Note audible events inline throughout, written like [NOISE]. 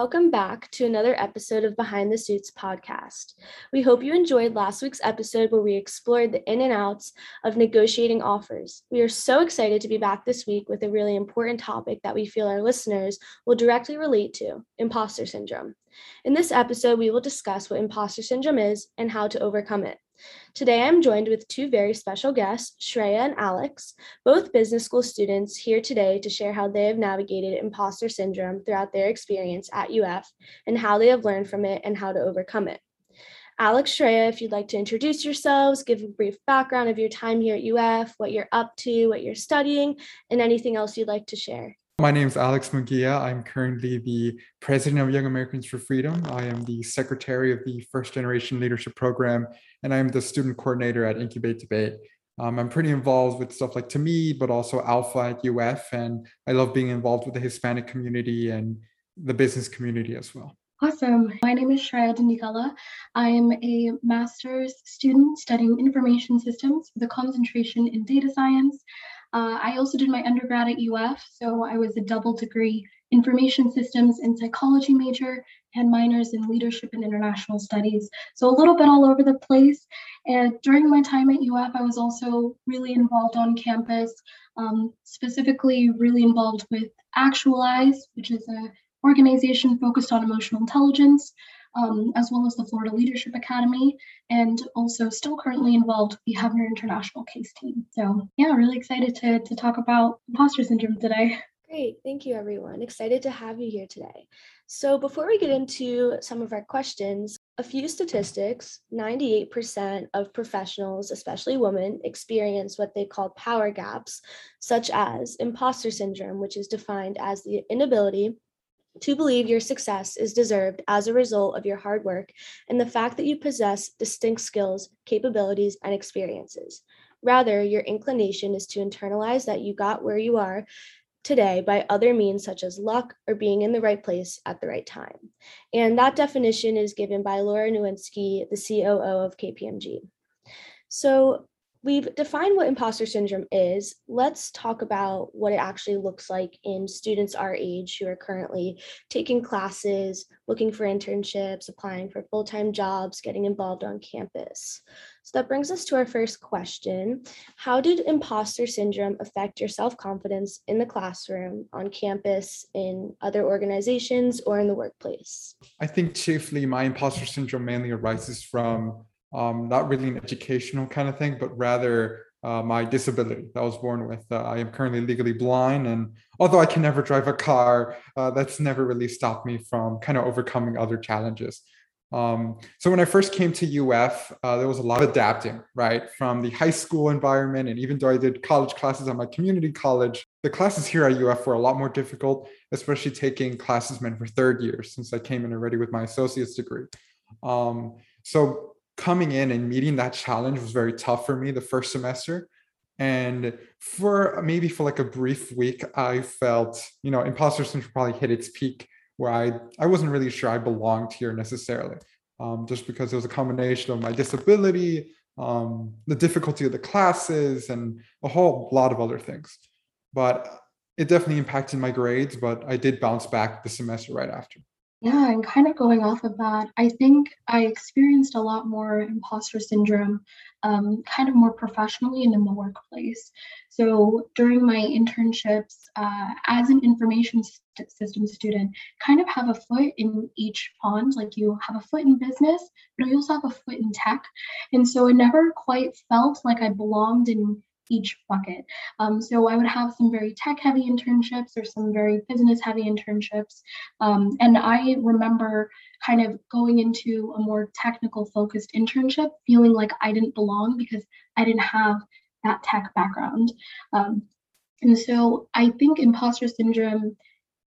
Welcome back to another episode of Behind the Suits podcast. We hope you enjoyed last week's episode where we explored the in and outs of negotiating offers. We are so excited to be back this week with a really important topic that we feel our listeners will directly relate to imposter syndrome. In this episode, we will discuss what imposter syndrome is and how to overcome it. Today, I'm joined with two very special guests, Shreya and Alex, both business school students here today to share how they have navigated imposter syndrome throughout their experience at UF and how they have learned from it and how to overcome it. Alex, Shreya, if you'd like to introduce yourselves, give a brief background of your time here at UF, what you're up to, what you're studying, and anything else you'd like to share. My name is Alex Mugia. I'm currently the president of Young Americans for Freedom. I am the secretary of the First Generation Leadership Program, and I'm the student coordinator at Incubate Debate. Um, I'm pretty involved with stuff like TAMID, but also Alpha at UF, and I love being involved with the Hispanic community and the business community as well. Awesome. My name is Shreya Dandikala. I am a master's student studying information systems with a concentration in data science. Uh, I also did my undergrad at UF, so I was a double degree information systems and psychology major and minors in leadership and international studies. So a little bit all over the place. And during my time at UF, I was also really involved on campus, um, specifically really involved with Actualize, which is a organization focused on emotional intelligence um, as well as the Florida Leadership Academy, and also still currently involved with the Heavener International Case Team. So, yeah, really excited to, to talk about imposter syndrome today. [LAUGHS] Great. Thank you, everyone. Excited to have you here today. So, before we get into some of our questions, a few statistics 98% of professionals, especially women, experience what they call power gaps, such as imposter syndrome, which is defined as the inability to believe your success is deserved as a result of your hard work and the fact that you possess distinct skills, capabilities, and experiences. Rather, your inclination is to internalize that you got where you are today by other means such as luck or being in the right place at the right time. And that definition is given by Laura Newinski, the COO of KPMG. So, we've defined what imposter syndrome is. Let's talk about what it actually looks like in students our age who are currently taking classes, looking for internships, applying for full time jobs, getting involved on campus. So that brings us to our first question How did imposter syndrome affect your self confidence in the classroom, on campus, in other organizations, or in the workplace? I think chiefly my imposter syndrome mainly arises from um, not really an educational kind of thing, but rather uh, my disability that I was born with. Uh, I am currently legally blind, and although I can never drive a car, uh, that's never really stopped me from kind of overcoming other challenges. Um, so when I first came to UF, uh, there was a lot of adapting, right, from the high school environment, and even though I did college classes at my community college, the classes here at UF were a lot more difficult, especially taking classes meant for third years, since I came in already with my associate's degree. Um, so coming in and meeting that challenge was very tough for me the first semester and for maybe for like a brief week i felt you know imposter syndrome probably hit its peak where i i wasn't really sure i belonged here necessarily um, just because it was a combination of my disability um, the difficulty of the classes and a whole lot of other things. But it definitely impacted my grades but i did bounce back the semester right after. Yeah, and kind of going off of that, I think I experienced a lot more imposter syndrome, um, kind of more professionally and in the workplace. So during my internships, uh, as an information st- system student, kind of have a foot in each pond. Like you have a foot in business, but you also have a foot in tech. And so I never quite felt like I belonged in each bucket. Um, so I would have some very tech heavy internships or some very business heavy internships. Um, and I remember kind of going into a more technical focused internship feeling like I didn't belong because I didn't have that tech background. Um, and so I think imposter syndrome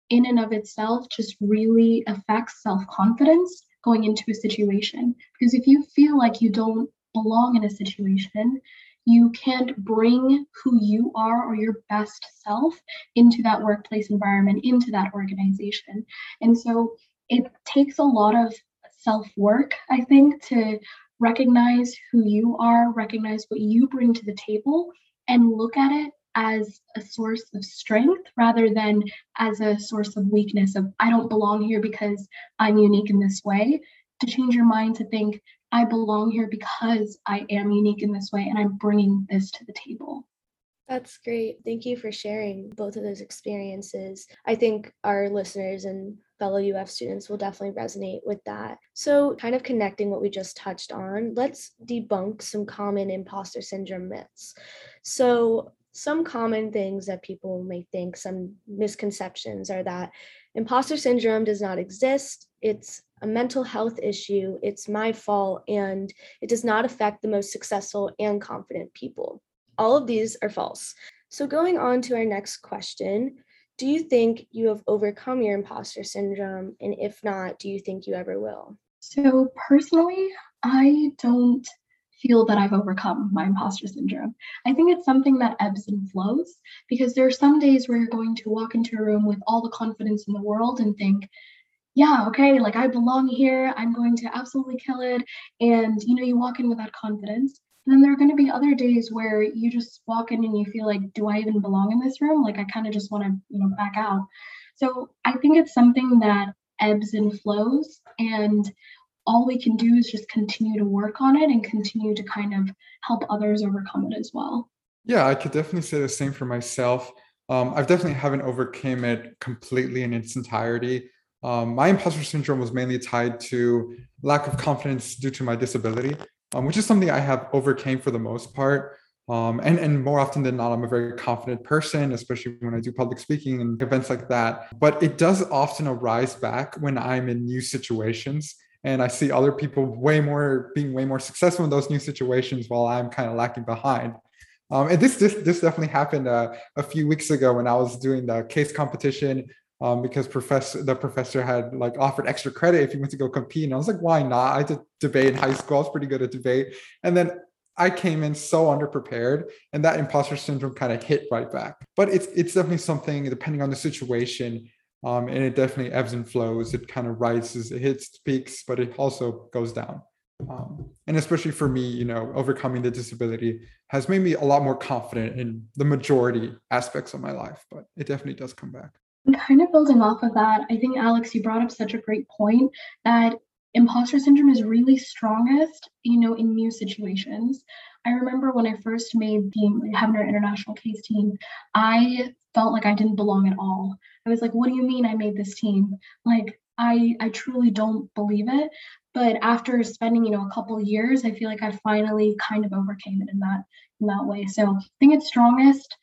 in and of itself just really affects self confidence going into a situation. Because if you feel like you don't belong in a situation, you can't bring who you are or your best self into that workplace environment, into that organization. And so it takes a lot of self work, I think, to recognize who you are, recognize what you bring to the table, and look at it as a source of strength rather than as a source of weakness of I don't belong here because I'm unique in this way. To change your mind to think I belong here because I am unique in this way and I'm bringing this to the table. That's great. Thank you for sharing both of those experiences. I think our listeners and fellow UF students will definitely resonate with that. So, kind of connecting what we just touched on, let's debunk some common imposter syndrome myths. So, some common things that people may think, some misconceptions are that imposter syndrome does not exist. It's a mental health issue. It's my fault, and it does not affect the most successful and confident people. All of these are false. So, going on to our next question Do you think you have overcome your imposter syndrome? And if not, do you think you ever will? So, personally, I don't feel that I've overcome my imposter syndrome. I think it's something that ebbs and flows because there are some days where you're going to walk into a room with all the confidence in the world and think, yeah, okay, like I belong here. I'm going to absolutely kill it. And, you know, you walk in with that confidence. And then there are going to be other days where you just walk in and you feel like, do I even belong in this room? Like I kind of just want to, you know, back out. So I think it's something that ebbs and flows. And all we can do is just continue to work on it and continue to kind of help others overcome it as well. Yeah, I could definitely say the same for myself. Um, I've definitely haven't overcame it completely in its entirety. Um, my imposter syndrome was mainly tied to lack of confidence due to my disability um, which is something I have overcame for the most part. Um, and, and more often than not, I'm a very confident person, especially when I do public speaking and events like that. But it does often arise back when I'm in new situations and I see other people way more being way more successful in those new situations while I'm kind of lacking behind. Um, and this, this this definitely happened uh, a few weeks ago when I was doing the case competition um, because professor the professor had like offered extra credit if you went to go compete. And I was like, why not? I did debate in high school. I was pretty good at debate. And then I came in so underprepared, and that imposter syndrome kind of hit right back. But it's it's definitely something depending on the situation, um, and it definitely ebbs and flows. It kind of rises, it hits peaks, but it also goes down. Um, and especially for me, you know, overcoming the disability has made me a lot more confident in the majority aspects of my life. But it definitely does come back. Kind of building off of that, I think Alex, you brought up such a great point that imposter syndrome is really strongest, you know, in new situations. I remember when I first made the Heavener International Case team, I felt like I didn't belong at all. I was like, what do you mean I made this team? Like, I I truly don't believe it. But after spending, you know, a couple years, I feel like I finally kind of overcame it in that in that way. So I think it's strongest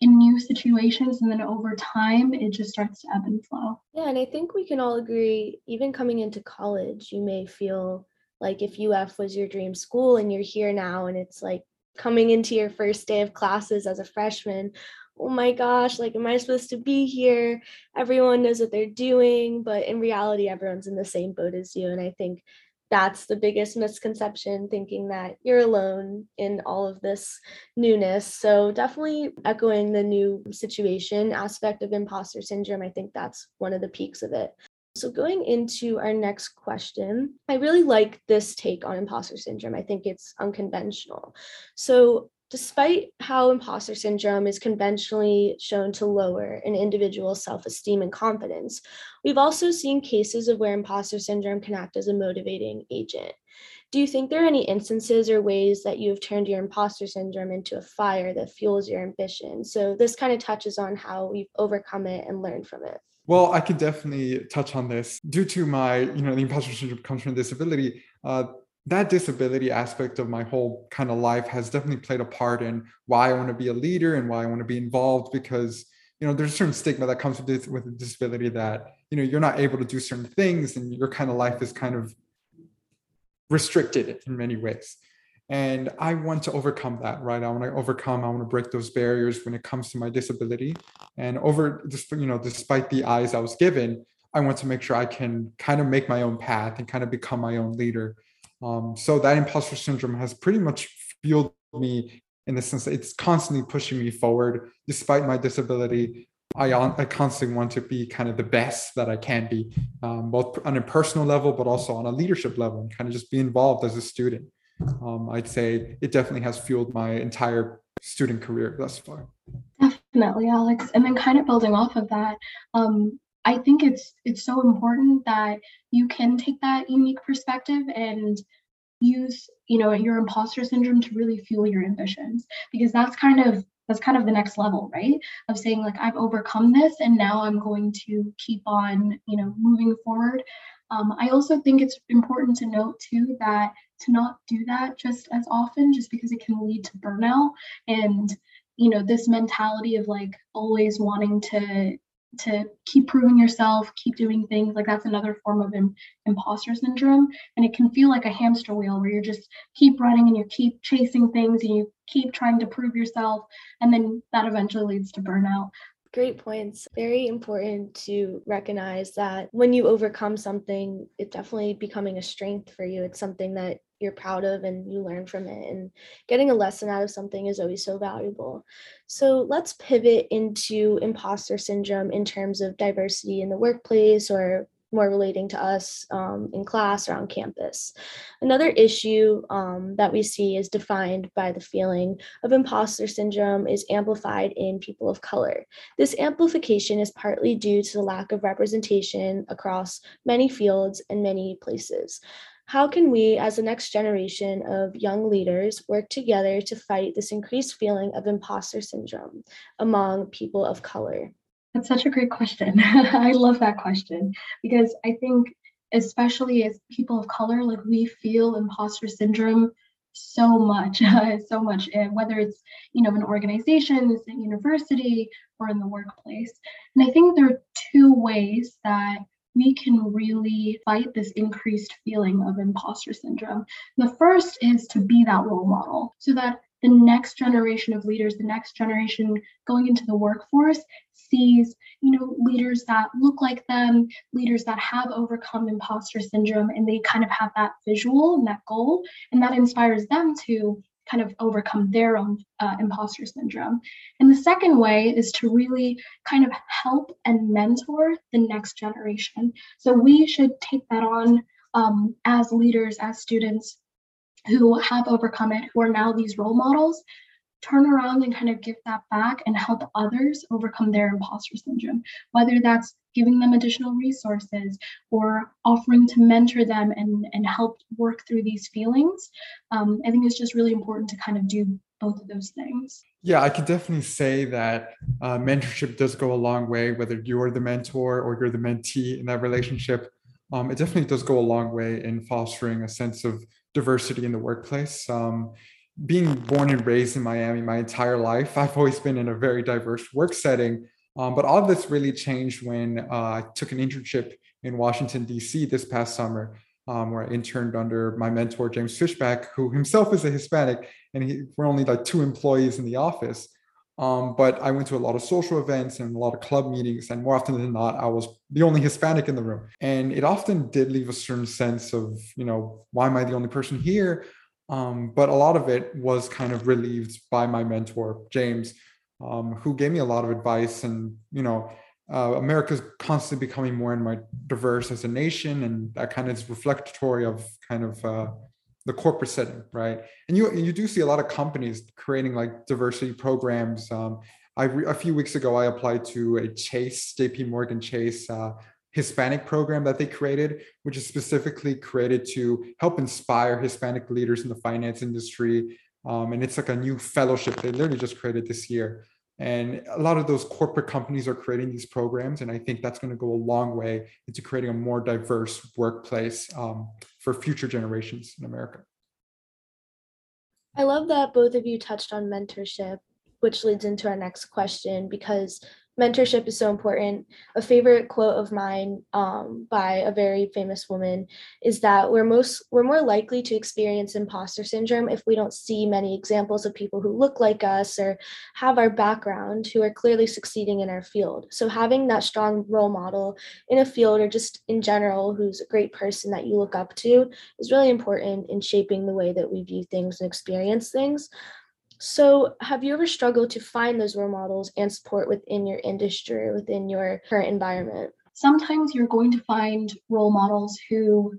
in new situations and then over time it just starts to ebb and flow. Yeah and i think we can all agree even coming into college you may feel like if uf was your dream school and you're here now and it's like coming into your first day of classes as a freshman oh my gosh like am i supposed to be here? Everyone knows what they're doing but in reality everyone's in the same boat as you and i think that's the biggest misconception thinking that you're alone in all of this newness. So definitely echoing the new situation aspect of imposter syndrome i think that's one of the peaks of it. So going into our next question i really like this take on imposter syndrome. I think it's unconventional. So Despite how imposter syndrome is conventionally shown to lower an individual's self esteem and confidence, we've also seen cases of where imposter syndrome can act as a motivating agent. Do you think there are any instances or ways that you have turned your imposter syndrome into a fire that fuels your ambition? So, this kind of touches on how we've overcome it and learned from it. Well, I could definitely touch on this. Due to my, you know, the imposter syndrome comes from disability. Uh, that disability aspect of my whole kind of life has definitely played a part in why I want to be a leader and why I want to be involved because you know there's a certain stigma that comes with this, with a disability that you know you're not able to do certain things and your kind of life is kind of restricted in many ways. And i want to overcome that right? I want to overcome i want to break those barriers when it comes to my disability. And over just you know despite the eyes i was given i want to make sure i can kind of make my own path and kind of become my own leader um, so that imposter syndrome has pretty much fueled me in the sense that it's constantly pushing me forward despite my disability. I, I constantly want to be kind of the best that I can be, um, both on a personal level, but also on a leadership level, and kind of just be involved as a student. Um, I'd say it definitely has fueled my entire student career thus far. Definitely, Alex. And then kind of building off of that, um, I think it's it's so important that you can take that unique perspective and use, you know, your imposter syndrome to really fuel your ambitions because that's kind of that's kind of the next level, right? Of saying like I've overcome this and now I'm going to keep on, you know, moving forward. Um, I also think it's important to note too that to not do that just as often, just because it can lead to burnout and you know this mentality of like always wanting to to keep proving yourself keep doing things like that's another form of Im- imposter syndrome. And it can feel like a hamster wheel where you're just keep running and you keep chasing things and you keep trying to prove yourself and then that eventually leads to burnout Great points. Very important to recognize that when you overcome something, it's definitely becoming a strength for you. It's something that you're proud of and you learn from it. And getting a lesson out of something is always so valuable. So let's pivot into imposter syndrome in terms of diversity in the workplace or more relating to us um, in class or on campus. Another issue um, that we see is defined by the feeling of imposter syndrome is amplified in people of color. This amplification is partly due to the lack of representation across many fields and many places. How can we, as the next generation of young leaders, work together to fight this increased feeling of imposter syndrome among people of color? That's such a great question. [LAUGHS] I love that question because I think, especially as people of color, like we feel imposter syndrome so much, [LAUGHS] so much, whether it's you know in organizations, in university, or in the workplace. And I think there are two ways that we can really fight this increased feeling of imposter syndrome. The first is to be that role model so that the next generation of leaders, the next generation going into the workforce sees, you know, leaders that look like them, leaders that have overcome imposter syndrome, and they kind of have that visual and that goal, and that inspires them to kind of overcome their own uh, imposter syndrome. And the second way is to really kind of help and mentor the next generation. So we should take that on um, as leaders, as students who have overcome it, who are now these role models, turn around and kind of give that back and help others overcome their imposter syndrome, whether that's giving them additional resources or offering to mentor them and, and help work through these feelings. Um, I think it's just really important to kind of do both of those things. Yeah, I could definitely say that uh, mentorship does go a long way, whether you're the mentor or you're the mentee in that relationship. Um, it definitely does go a long way in fostering a sense of diversity in the workplace. Um, being born and raised in Miami my entire life, I've always been in a very diverse work setting. Um, but all of this really changed when uh, I took an internship in Washington, D.C. this past summer, um, where I interned under my mentor, James Fishback, who himself is a Hispanic, and he, we're only like two employees in the office. Um, but I went to a lot of social events and a lot of club meetings, and more often than not, I was the only Hispanic in the room. And it often did leave a certain sense of, you know, why am I the only person here? Um, but a lot of it was kind of relieved by my mentor, James, um, who gave me a lot of advice. And, you know, uh, America's constantly becoming more and more diverse as a nation. And that kind of is reflectory of kind of uh, the corporate setting, right? And you, you do see a lot of companies creating like diversity programs. Um, I, a few weeks ago, I applied to a Chase, JP Morgan Chase uh, Hispanic program that they created, which is specifically created to help inspire Hispanic leaders in the finance industry. Um, and it's like a new fellowship they literally just created this year. And a lot of those corporate companies are creating these programs. And I think that's going to go a long way into creating a more diverse workplace um, for future generations in America. I love that both of you touched on mentorship, which leads into our next question because mentorship is so important. A favorite quote of mine um, by a very famous woman is that we're most we're more likely to experience imposter syndrome if we don't see many examples of people who look like us or have our background who are clearly succeeding in our field. So having that strong role model in a field or just in general who's a great person that you look up to is really important in shaping the way that we view things and experience things. So, have you ever struggled to find those role models and support within your industry, within your current environment? Sometimes you're going to find role models who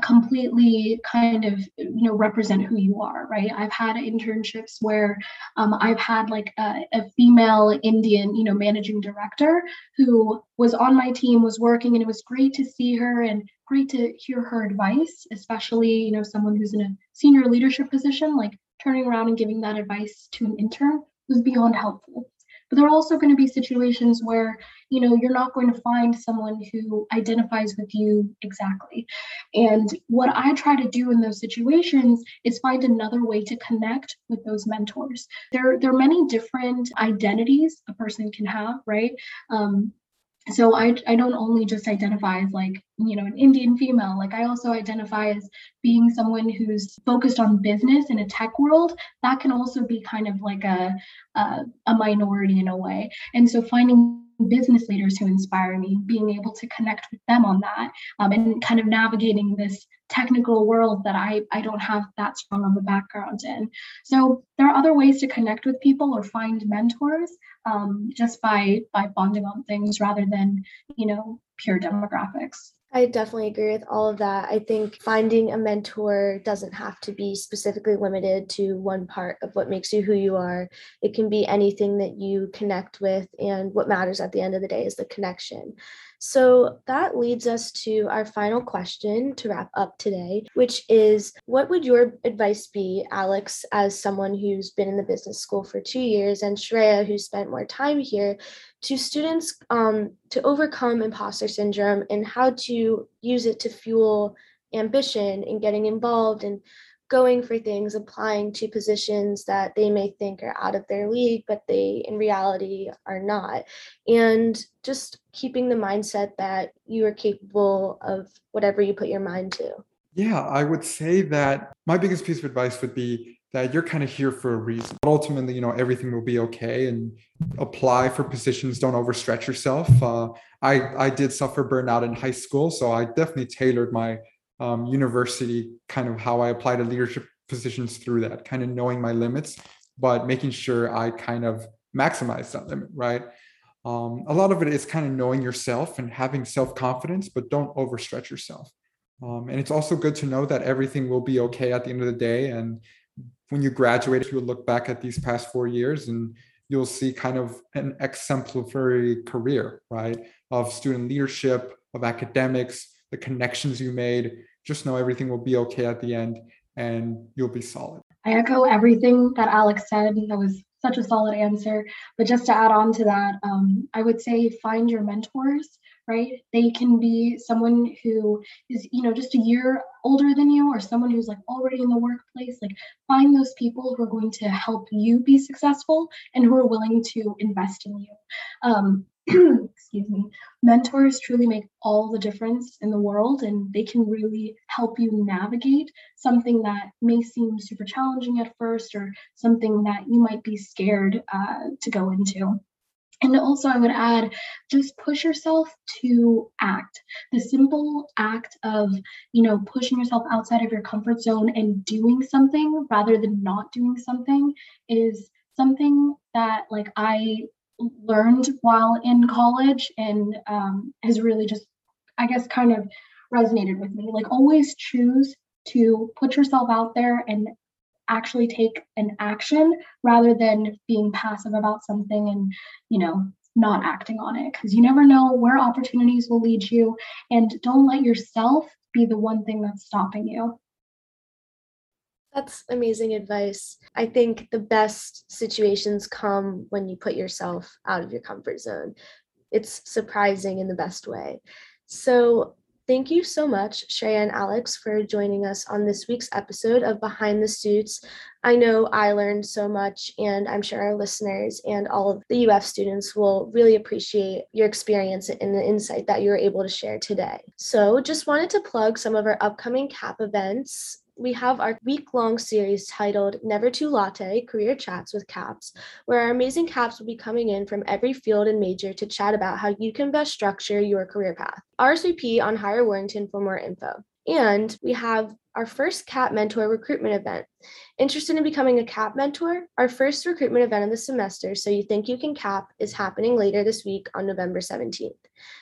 completely kind of you know represent who you are right? I've had internships where um, i've had like a, a, female indian you know managing director who was on my team was working and it was great to see her and great to hear her advice especially you know someone who's in a senior leadership position like turning around and giving that advice to an intern was beyond helpful but there are also going to be situations where, you know, you're not going to find someone who identifies with you exactly. And what I try to do in those situations is find another way to connect with those mentors. There, there are many different identities a person can have, right? Um, so I, I don't only just identify as like you know an indian female like i also identify as being someone who's focused on business in a tech world. That can also be kind of like a a, a minority in a way. And so finding business leaders who inspire me being able to connect with them on that um, and kind of navigating this technical world that I, I don't have that strong of a background in. So there are other ways to connect with people or find mentors um, just by by bonding on things rather than you know pure demographics. I definitely agree with all of that. I think finding a mentor doesn't have to be specifically limited to one part of what makes you who you are. It can be anything that you connect with, and what matters at the end of the day is the connection. So that leads us to our final question to wrap up today, which is what would your advice be, Alex, as someone who's been in the business school for two years, and Shreya, who spent more time here, to students um, to overcome imposter syndrome and how to use it to fuel ambition and getting involved and going for things, applying to positions that they may think are out of their league, but they in reality are not. And just keeping the mindset that you are capable of whatever you put your mind to. Yeah, I would say that my biggest piece of advice would be that you're kind of here for a reason. But ultimately, you know, everything will be okay and apply for positions. Don't overstretch yourself. Uh, I, I did suffer burnout in high school, so I definitely tailored my um, university kind of how I apply to leadership positions through that, kind of knowing my limits, but making sure I kind of maximize that limit, right? Um, a lot of it is kind of knowing yourself and having self confidence, but don't overstretch yourself. Um, and it's also good to know that everything will be okay at the end of the day. And when you graduate, you'll look back at these past four years and you'll see kind of an exemplary career, right? Of student leadership, of academics, the connections you made. Just know everything will be okay at the end and you'll be solid. I echo everything that Alex said. That was such a solid answer. But just to add on to that, um, I would say find your mentors right? They can be someone who is, you know, just a year older than you or someone who's like already in the workplace. Like find those people who are going to help you be successful and who are willing to invest in you. Um, [CLEARS THROAT] excuse me, mentors truly make all the difference in the world and they can really help you navigate something that may seem super challenging at first or something that you might be scared uh, to go into. And also, I would add just push yourself to act. The simple act of, you know, pushing yourself outside of your comfort zone and doing something rather than not doing something is something that, like, I learned while in college and um, has really just, I guess, kind of resonated with me. Like, always choose to put yourself out there and actually take an action rather than being passive about something and you know not acting on it because you never know where opportunities will lead you and don't let yourself be the one thing that's stopping you that's amazing advice. I think the best situations come when you put yourself out of your comfort zone. It's surprising in the best way. So, Thank you so much, Shreya and Alex, for joining us on this week's episode of Behind the Suits. I know I learned so much, and I'm sure our listeners and all of the UF students will really appreciate your experience and the insight that you were able to share today. So, just wanted to plug some of our upcoming CAP events we have our week long series titled Never Too Latte Career Chats with CAPS, where our amazing CAPS will be coming in from every field and major to chat about how you can best structure your career path. RSVP on Hire Warrington for more info. And we have our first CAP Mentor recruitment event. Interested in becoming a CAP mentor? Our first recruitment event of the semester, So You Think You Can CAP, is happening later this week on November 17th.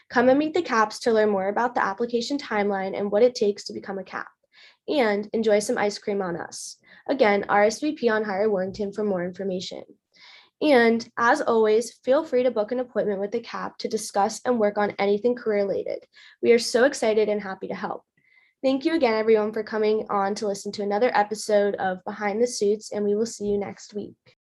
Come and meet the CAPs to learn more about the application timeline and what it takes to become a CAP. And enjoy some ice cream on us. Again, RSVP on Hire Warrington for more information. And as always, feel free to book an appointment with the CAP to discuss and work on anything career related. We are so excited and happy to help. Thank you again, everyone, for coming on to listen to another episode of Behind the Suits, and we will see you next week.